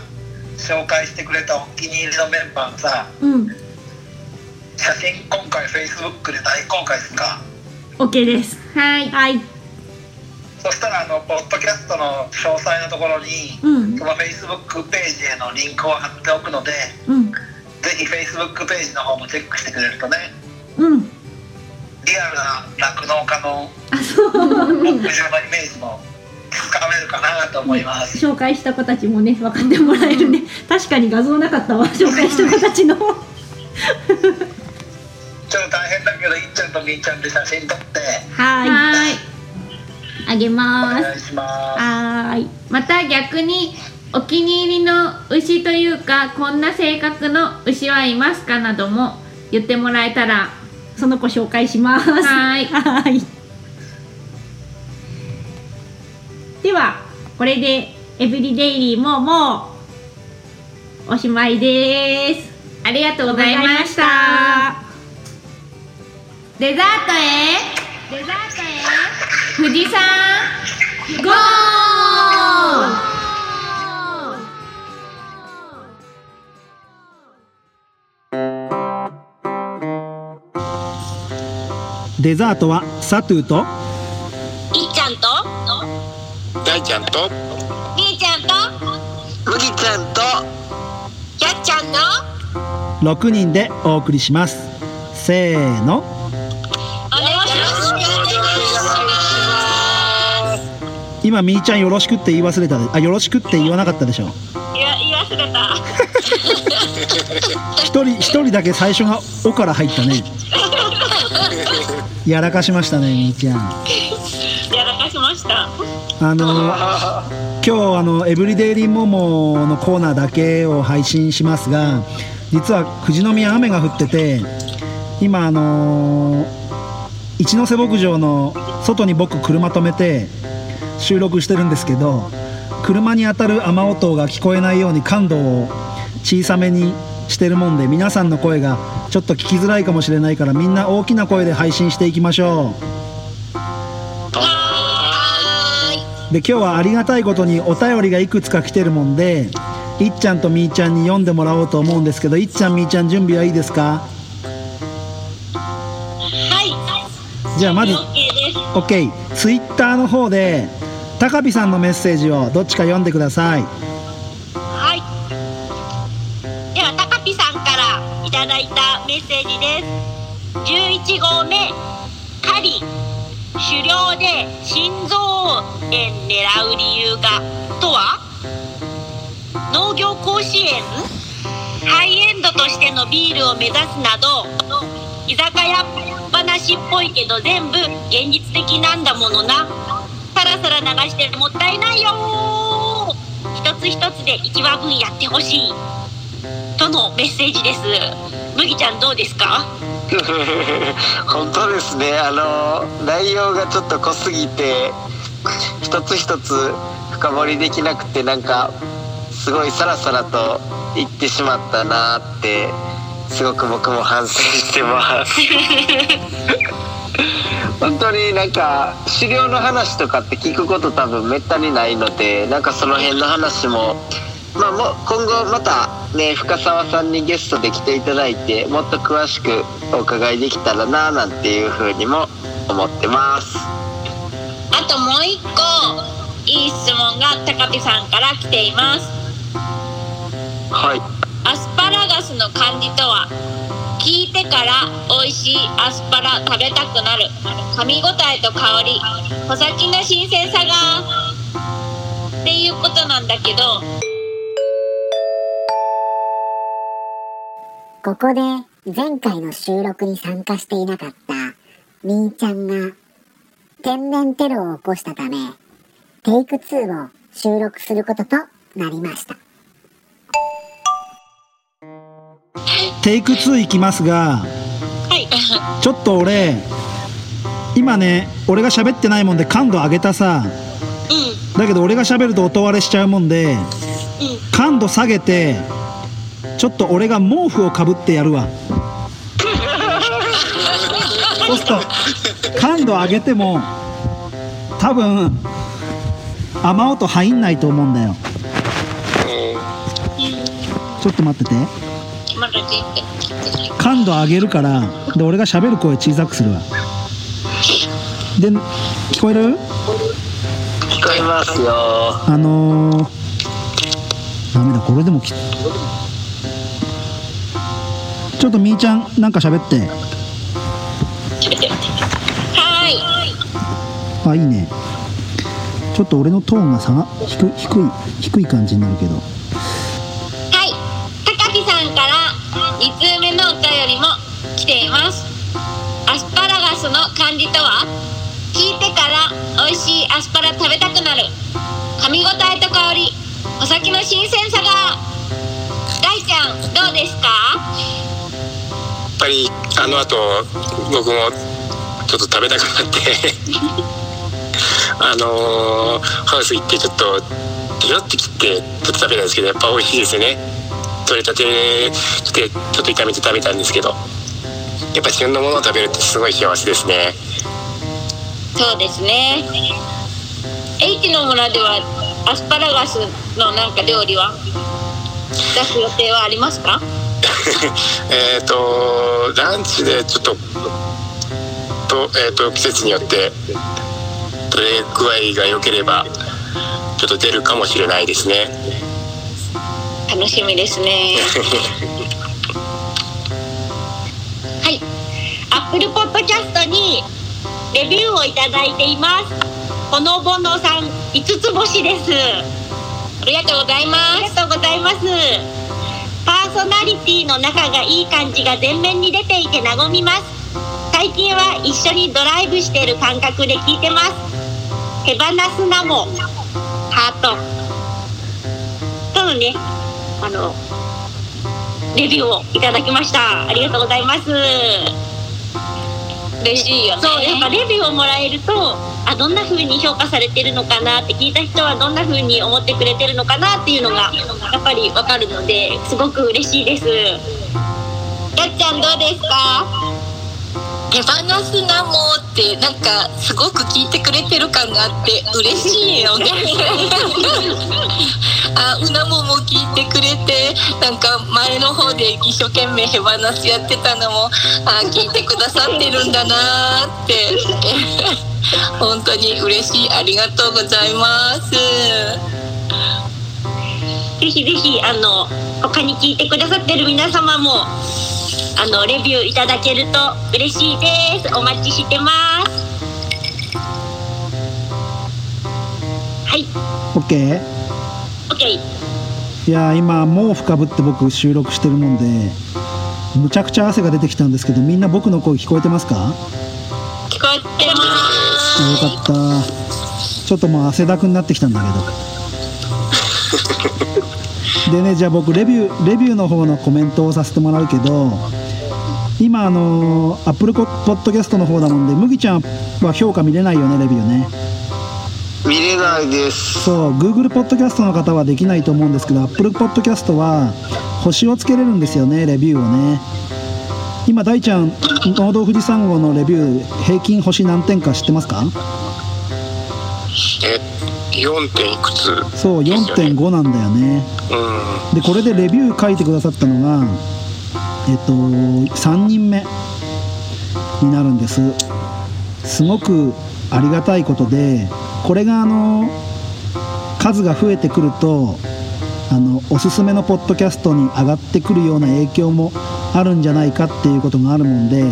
紹介してくれたお気に入りのメンバーのさうん。写真今回 Facebook で大公開するか？OK です。ーはい。はい。そしたらあのポッドキャストの詳細のところに、うん。その Facebook ページへのリンクを貼っておくのでうん。ぜひ Facebook ページの方もチェックしてくれるとね。うんリアルな酪農家のあそう。牧場のイメージもつかめるかなと思います。紹介した子たちもね分かってもらえるね。確かに画像なかったわ。[LAUGHS] 紹介した子たちの。ちょっと大変だけどいっちゃんとみーちゃんで写真撮って。はーい。はい。あげおます。願いします。はーい。また逆にお気に入りの牛というかこんな性格の牛はいますかなども言ってもらえたらその子紹介します。はーい。はーい。ではこれでエブリデイリーももうおしまいです。ありがとうございました。デザートへ。デザートへ。富士山ゴデザートはサトゥーと？いっちゃんと？大ちゃんと？みーちゃんと？麦ちゃんと？やっちゃんの？6人でお送りします。せーの。お願いします。今みーちゃんよろしくって言い忘れたであよろしくって言わなかったでしょ？いや言い忘れた。[LAUGHS] 一人一人だけ最初が「お」から入ったねやらかしましたねみーちゃんやらかしました。あの今日あのエブリデイリーモモのコーナーだけを配信しますが実は富士宮雨が降ってて今あの一ノ瀬牧場の外に僕車止めて収録してるんですけど車に当たる雨音が聞こえないように感度を小さめにしてるもんで皆さんの声がちょっと聞きづらいかもしれないからみんな大きな声で配信していきましょう。で今日はありがたいことにお便りがいくつか来てるもんでいっちゃんとみーちゃんに読んでもらおうと思うんですけどいっちゃんみーちゃん準備はいいですか？はい。じゃあまず OK です。OK ツイッターの方で高飛さんのメッセージをどっちか読んでくださいメッセージです。11号目。狩り。狩猟で心臓炎狙う理由が。とは？農業甲子園？ハイエンドとしてのビールを目指すなど。居酒屋話っぽいけど全部現実的なんだものな。さらさら流してもったいないよ。一つ一つで1話分やってほしい。とのメッセージです？麦ちゃんどうですか？[LAUGHS] 本当ですね。あの内容がちょっと濃すぎて一つ一つ深掘りできなくてなんかすごいさらさらと言ってしまったなってすごく僕も反省してます。[LAUGHS] 本当になんか狩猟の話とかって聞くこと多分めったにないのでなんかその辺の話もまあもう今後またね深澤さんにゲストで来ていただいてもっと詳しくお伺いできたらななんていうふうにも思ってます。あともう一個いい質問が高ピさんから来ています。はい。アスパラガスの漢字とは聞いてから美味しいアスパラ食べたくなる。噛み応えと香り。穂先の新鮮さが。っていうことなんだけどここで前回の収録に参加していなかったみーちゃんが天然テロを起こしたためテイク2を収録することとなりました。テイク2いきますがはいちょっと俺今ね俺が喋ってないもんで感度上げたさ。うだけど俺が喋ると音割れしちゃうもんでんうん。感度下げてちょっと俺が毛布をかぶってやるわ。そうすると感度上げても多分雨音入んないと思うんだよ。ちょっと待ってて。感度上げるからで俺が喋る声小さくするわ。で聞こえる？聞こえますよ。あのー、ダメだこれでもきちょっとみーちゃんなんか喋って。はい。あいいね。ちょっと俺のトーンが下が低い低い低い感じになるけど。はい。高木さんから2通目のお便りも来ています。アスパラガスの漢字とは？聞いてから美味しいアスパラ食べたくなる。噛み応えと香り。お酒の新鮮さが。大ちゃんどうですか？ぱりあの後僕もちょっと食べたくなって。[LAUGHS] あのーハウス行ってちょっとピロって切ってちょっと食べたんですけどやっぱ美味しいですよね。取れたてしてちょっと炒めて食べたんですけど。やっぱ旬のものを食べるってすごい幸せですね。そうですね。H の村ではアスパラガスのなんか料理は出す予定はありますか？[LAUGHS] えっとランチでちょっとと,、えー、と季節によって取れ具合が良ければちょっと出るかもしれないですね楽しみですね [LAUGHS] はい、アップルポッドキャストにレビューをいただいています。ほのぼのさん5つ星です。ありがとうございます。ありがとうございます。パーソナリティの仲がいい感じが前面に出ていて和みます。最近は一緒にドライブしてる感覚で聞いてます。手放すなもハート。とのね、あのレビューをいただきました。ありがとうございます。嬉しいよねそうやっぱレビューをもらえるとあどんな風に評価されてるのかなって聞いた人はどんな風に思ってくれてるのかなっていうのがやっぱりわかるのですごく嬉しいです。やっちゃんどうですか？手放すなもってなんかすごく聞いてくれてる感があって嬉しいよね。[LAUGHS] あうなもも聞いてくれてなんか前の方で一生懸命手放すやってたのもあ聞いてくださってるんだなーって。[LAUGHS] 本当に嬉しい。ありがとうございます。ぜひぜひあの他に聞いてくださってる皆様もあのレビューいただけると嬉しいです。お待ちしてます。はい、OK? OK。いやー今毛布かぶって僕収録してるもんでむちゃくちゃ汗が出てきたんですけどみんな僕の声聞こえてますか？聞こえてます。よかったちょっともう汗だくになってきたんだけど [LAUGHS] でねじゃあ僕レビューレビューの方のコメントをさせてもらうけど今あのアップルポッドキャストの方だもんで麦ちゃんは評価見れないよねレビューね。見れないです。そう Google ポッドキャストの方はできないと思うんですけど Apple ポッドキャストは星をつけれるんですよねレビューをね。今大ちゃん農道富士山号のレビュー平均星何点か知ってますか？え 4. 点いくつ。そう4.5なんだよね。うん。でこれでレビュー書いてくださったのがえっと3人目になるんです。すごくありがたいことでこれがあの数が増えてくるとあのおすすめのポッドキャストに上がってくるような影響もあるんじゃないかっていうことがあるもんで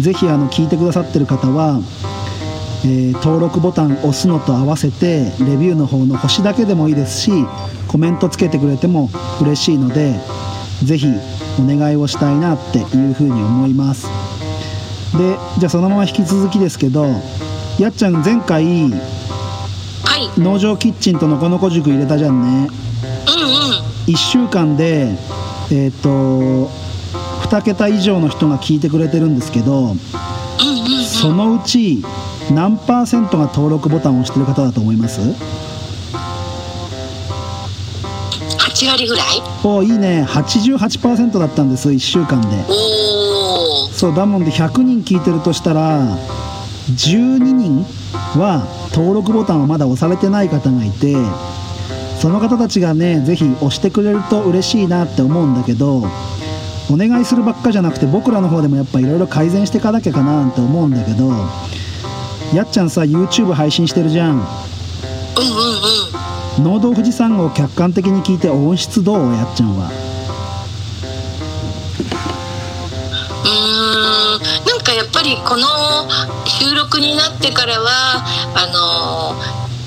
ぜひあの聞いてくださってる方は、えー登録ボタン押すのと合わせてレビューの方の星だけでもいいですしコメントつけてくれても嬉しいのでぜひお願いをしたいなっていうふうに思います。でじゃあそのまま引き続きですけどやっちゃん前回はい。農場キッチンとのこのこ塾入れたじゃんね。うんうん。1週間でえっ、と2桁以上の人が聞いてくれてるんですけどうんうんうん。そのうち何パーセントが登録ボタンを押してる方だと思います？8割ぐらい？おいいね。88%だったんです1週間で。おおそうだもんで100人聞いてるとしたら12人は登録ボタンをまだ押されてない方がいてその方たちがねぜひ押してくれると嬉しいなって思うんだけどお願いするばっかじゃなくて僕らの方でもやっぱいろいろ改善していかなきゃかななんて思うんだけどやっちゃんさ YouTube 配信してるじゃん。うんうんうん農道富士山号を客観的に聞いて音質どう？やっちゃんは。うーんなんかやっぱりこの収録になってからはあの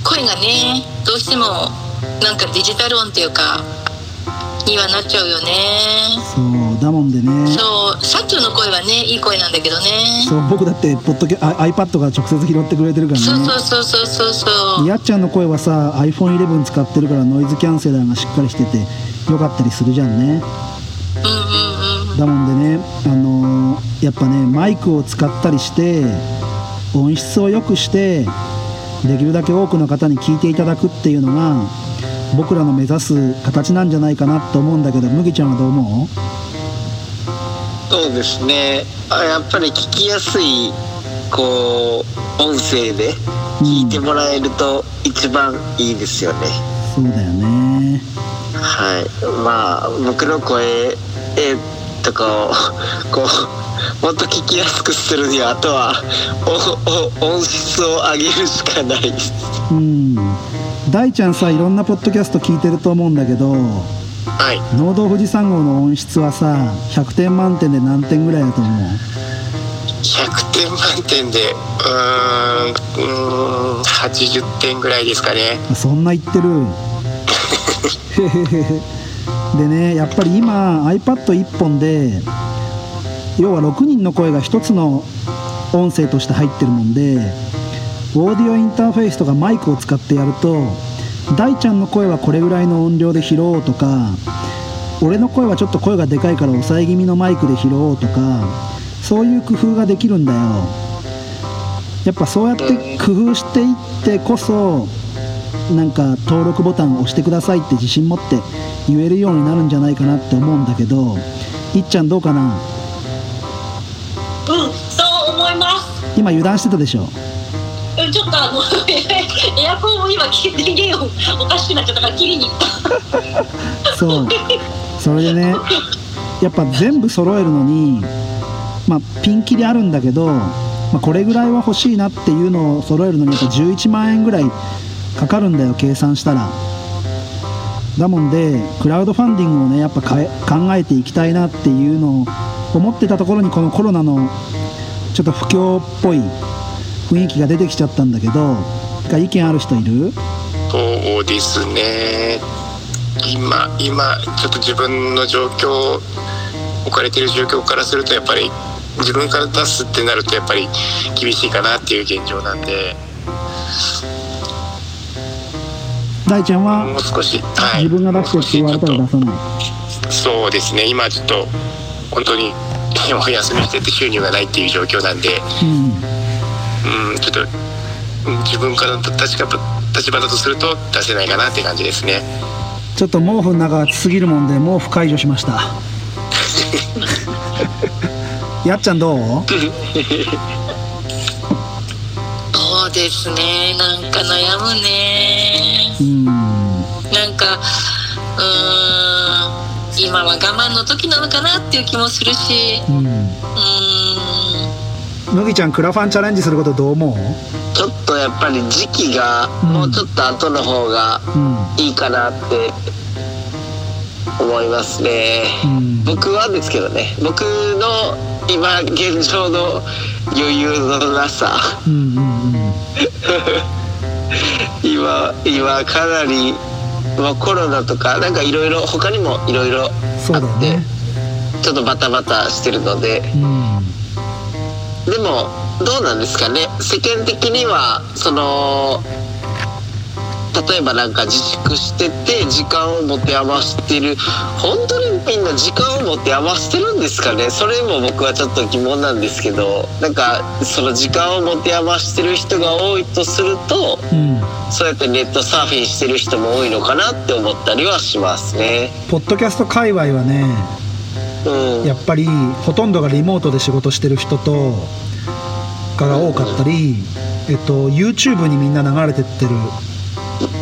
声がねどうしてもなんかデジタル音っていうかにはなっちゃうよねそうだもんでね。そうサチュの声はねいい声なんだけどね。そう僕だってポッドキャあ iPad が直接拾ってくれてるからね。そうそうそうそうそうそう。やっちゃんの声はさ iPhone11 使ってるからノイズキャンセラーがしっかりしててよかったりするじゃんね。うんうんうん。だもんでねあのーやっぱねマイクを使ったりして音質を良くしてできるだけ多くの方に聞いていただくっていうのが僕らの目指す形なんじゃないかなと思うんだけど麦ちゃんはどう思う？そうですね。あやっぱり聞きやすいこう音声で聞いてもらえると一番いいですよね、そうだよね。はい。まあ僕の声えとかをこうもっと聞きやすくするにはあとはおお音質を上げるしかないです。うん。大ちゃんさいろんなポッドキャスト聞いてると思うんだけどはい。農道富士山号の音質はさ100点満点で何点ぐらいだと思う？100点満点でうーんうーん80点ぐらいですかね。あそんな言ってる？でねやっぱり今 iPad1 本で要は6人の声が1つの音声として入ってるもんでオーディオインターフェースとかマイクを使ってやると大ちゃんの声はこれぐらいの音量で拾おうとか俺の声はちょっと声がでかいから抑え気味のマイクで拾おうとかそういう工夫ができるんだよ。やっぱそうやって工夫していってこそなんか登録ボタンを押してくださいって自信持って言えるようになるんじゃないかなって思うんだけどいっちゃんどうかな？うんそう思います。今油断してたでしょ？うんちょっとあの [LAUGHS] エアコンを今電源をおかしくなっちゃったから切りに行った。そう。それでねやっぱ全部揃えるのにまあピンキリあるんだけど、まあ、これぐらいは欲しいなっていうのを揃えるのにやっぱ11万円ぐらいかかるんだよ計算したら。だもんでクラウドファンディングをねやっぱ考えていきたいなっていうのを思ってたところにこのコロナのちょっと不況っぽい雰囲気が出てきちゃったんだけど意見ある人いる？そうですね。今今ちょっと自分の状況置かれてる状況からするとやっぱり自分から出すってなるとやっぱり厳しいかなっていう現状なんで。大ちゃんは？もう少し、はい、自分が出してって言われたら出さない？そうですね。今ちょっと本当に [LAUGHS] お休みしてて収入がないっていう状況なんで、うんうん、ちょっとうん自分から出しか立場だとすると出せないかなって感じですね。ちょっと毛布の中暑すぎるもんで毛布解除しました。[LAUGHS] やっちゃんどう？そうですね。なんか悩むね。うん。なんかうーん今は我慢の時なのかなっていう気もするし。うん。うーん麦ちゃんクラファンチャレンジすることどう思ちょっとやっぱり時期がうんもうちょっと後の方がいいかなって思いますね、うん。僕はですけどね。僕の今現状の余裕のなさ。うんうんうん。[LAUGHS] 今今かなり、まあ、コロナとかなんかいろいろ他にもいろいろそうだよね。ちょっとバタバタしてるのでうんでもどうなんですかね？世間的にはその例えばなんか自粛してて時間を持て余してる本当にみんな時間を持て余してるんですかね？それも僕はちょっと疑問なんですけどなんかその時間を持て余してる人が多いとするとうん。そうやってネットサーフィンしてる人も多いのかなって思ったりはしますね。ポッドキャスト界隈はねうん、やっぱりほとんどがリモートで仕事してる人とかが多かったり、えっと、YouTube にみんな流れてってる。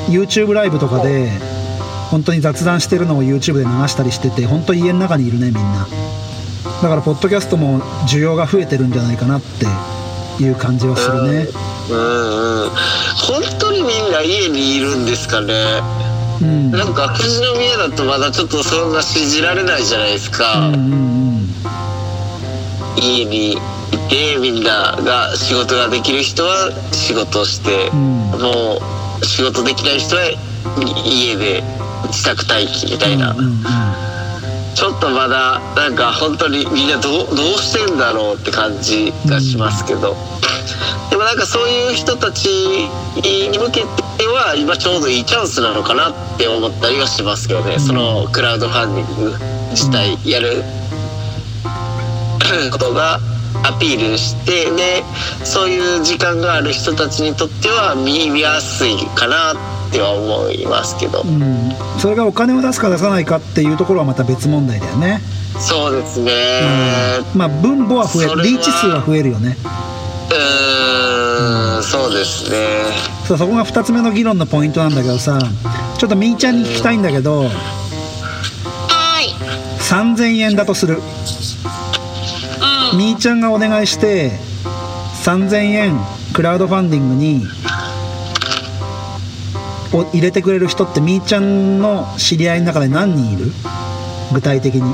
YouTube ライブとかで本当に雑談してるのを YouTube で流したりしてて本当家の中にいるねみんな。だからポッドキャストも需要が増えてるんじゃないかなっていう感じはするね。うんうん。本当にみんな家にいるんですかねうん。なんか富士宮だとまだちょっとそんな信じられないじゃないですか、うんうん家にいてみんなが仕事ができる人は仕事をして、うん。もう仕事できない人は家で自宅待機みたいな、うんうんうん。ちょっとまだなんか本当にみんなどうどうしてんだろうって感じがしますけど、でもなんかそういう人たちに向けては今ちょうどいいチャンスなのかなって思ったりはしますけどね、そのクラウドファンディング自体やることがアピールしてでそういう時間がある人たちにとっては見やすいかなっては思いますけど。うん。それがお金を出すか出さないかっていうところはまた別問題だよね、そうですね、うん。まあ分母は増える。リーチ数は増えるよね。うーんそうですねそうそこが2つ目の議論のポイントなんだけどさちょっとみーちゃんに聞きたいんだけどはーい3000円だとする。うん。みーちゃんがお願いして3000円クラウドファンディングにを入れてくれる人ってみーちゃんの知り合いの中で何人いる？具体的に。うーん。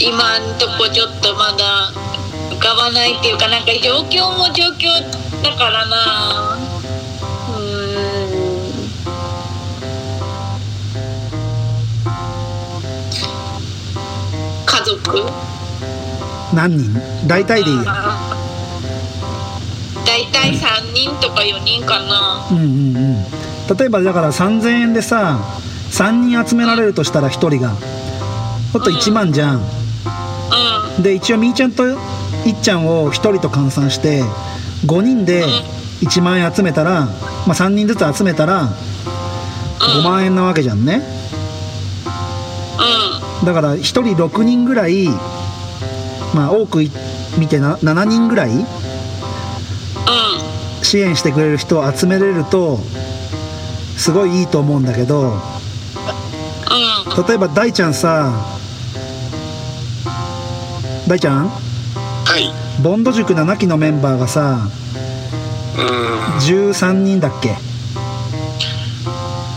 今んとこちょっとまだ浮かばないっていうかなんか状況も状況だからな。うーん。家族？何人？大体でいいよ。大体3人とか4人かな。うんうんうん。例えばだから3000円でさ3人集められるとしたら1人が。ほっと1万じゃん。うで一応みーちゃんといっちゃんを1人と換算して5人で1万円集めたら、まあ、3人ずつ集めたら5万円なわけじゃんね。だから1人6人ぐらいまあ多く見てな7人ぐらい支援してくれる人を集めれるとすごいいいと思うんだけど例えば大ちゃんさ大ちゃん？はい。ボンド塾7期のメンバーがさうん。13人だっけ？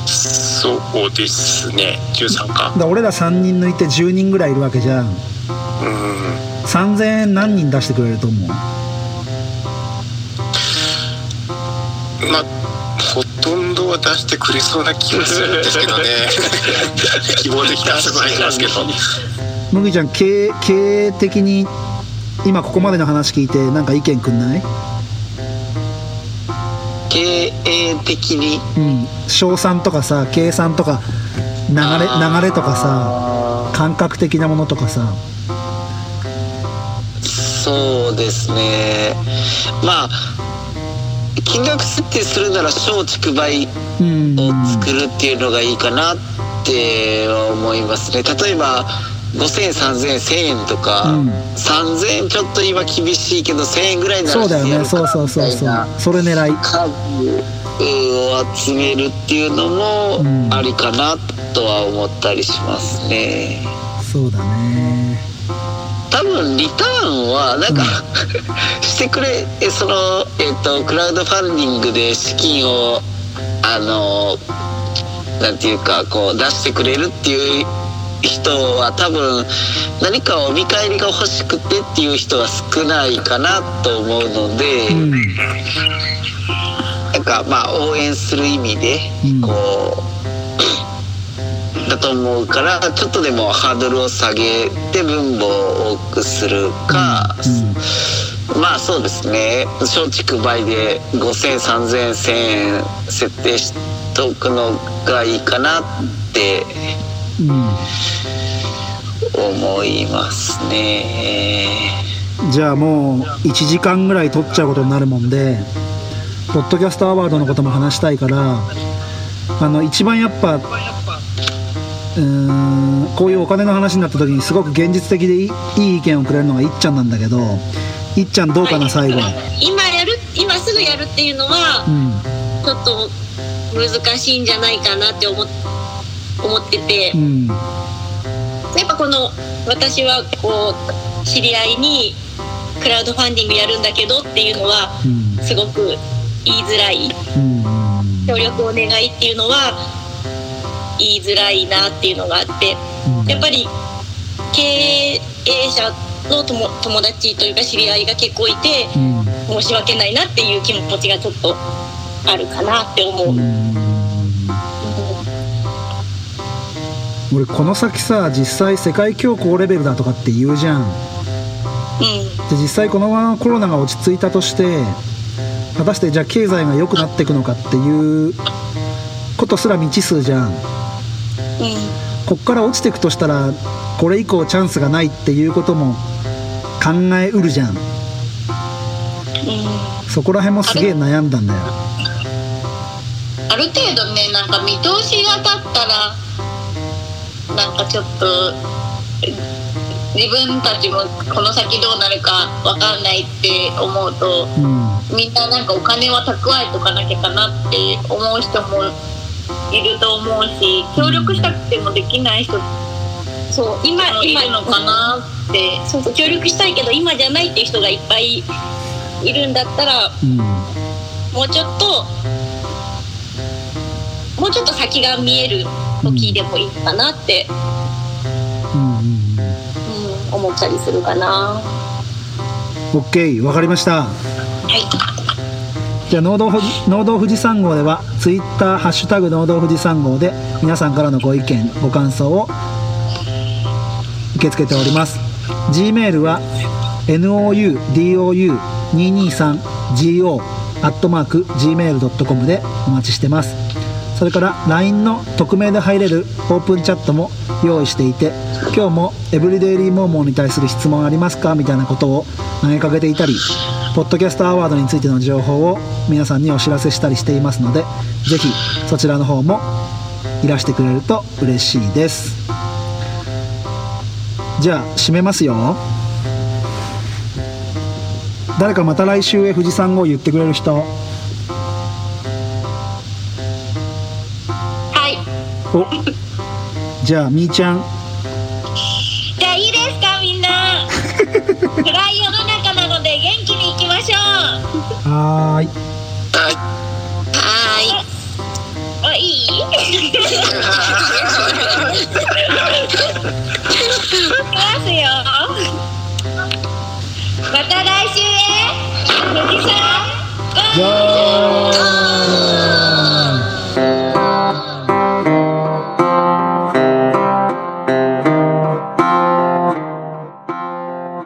そうですね。13か。だ俺ら3人抜いて10人ぐらいいるわけじゃん。うん。3000円何人出してくれると思う？まあほとんどは出してくれそうな気がするんですけどね。[LAUGHS] 希望的なところにいますけど。麦ちゃん経営経営的に今ここまでの話聞いてなんか意見くんない？経営的に。うん。賞賛とかさ計算とか流れ流れとかさ感覚的なものとかさ。そうですね。まあ金額設定するなら小竹梅うん。を作るっていうのがいいかなって思いますね。例えば5000円3000円1000円とか、うん。3000円ちょっと今厳しいけど1000円ぐらいならそうだよね。そうそうそうそう。それ狙い。数を集めるっていうのもうん。ありかなとは思ったりしますね。そうだね。多分リターンはなんか、[LAUGHS] してくれえその、えっとクラウドファンディングで資金をあのなんていうかこう出してくれるっていう人は多分何かお見返りが欲しくてっていう人は少ないかなと思うので、うん。なんかまあ応援する意味でうん。こう、だと思うからちょっとでもハードルを下げて分母を多くするか、まあそうですね。松竹梅で50003000円1000円設定しとくのがいいかなってうん、思いますね。うん、じゃあもう1時間ぐらい取っちゃうことになるもんでポッドキャストアワードのことも話したいからあの一番やっぱうーんこういうお金の話になった時にすごく現実的でいいいい意見をくれるのがいっちゃんなんだけどいっちゃんどうかな最後。今やる今すぐやるっていうのはうん。ちょっと難しいんじゃないかなって思っ思ってて。うん。やっぱこの私はこう知り合いにクラウドファンディングやるんだけどっていうのはうん。すごく言いづらい。うん。協力お願いっていうのは言いづらいなっていうのがあって。うん。やっぱり経営者の友友達というか知り合いが結構いてうん。申し訳ないなっていう気持ちがちょっとあるかなって思う。俺この先さ実際世界恐慌レベルだとかって言うじゃん。うん。で実際このままコロナが落ち着いたとして果たしてじゃあ経済が良くなっていくのかっていうことすら未知数じゃん。うん。こっから落ちていくとしたらこれ以降チャンスがないっていうことも考えうるじゃん。うん。そこら辺もすげえ悩んだんだよ。ある程度ねなんか見通しが立ったらなんかちょっとえ自分たちもこの先どうなるかわかんないって思うとうん。みんななんかお金は蓄えとかなきゃかなって思う人もいると思うし協力したくてもできない人もそう今今いるのかなって。そうそう協力したいけど今じゃないっていう人がいっぱいいるんだったらうん。もうちょっともうちょっと先が見える時でもいいかなって、うんうんうん、思ったりするかな。OK わかりました。はい。じゃあ農道富士農道富士山号ではツイッターハッシュタグ農道富士山号で皆さんからのご意見ご感想を受け付けております。G メールは noudou223go アットマーク gmail.com でお待ちしてますそれから LINE の匿名で入れるオープンチャットも用意していて今日もエブリデイリーモーモーに対する質問ありますか？みたいなことを投げかけていたりポッドキャストアワードについての情報を皆さんにお知らせしたりしていますのでぜひそちらの方もいらしてくれると嬉しいです。じゃあ締めますよ。誰かまた来週へ富士山号言ってくれる人お。じゃあみーちゃん。じゃあいいですかみんな。[LAUGHS] 暗い世の中なので元気にいきましょう。はーい。はい。はーい。あいい？いきますよ。また来週へ富士山ゴー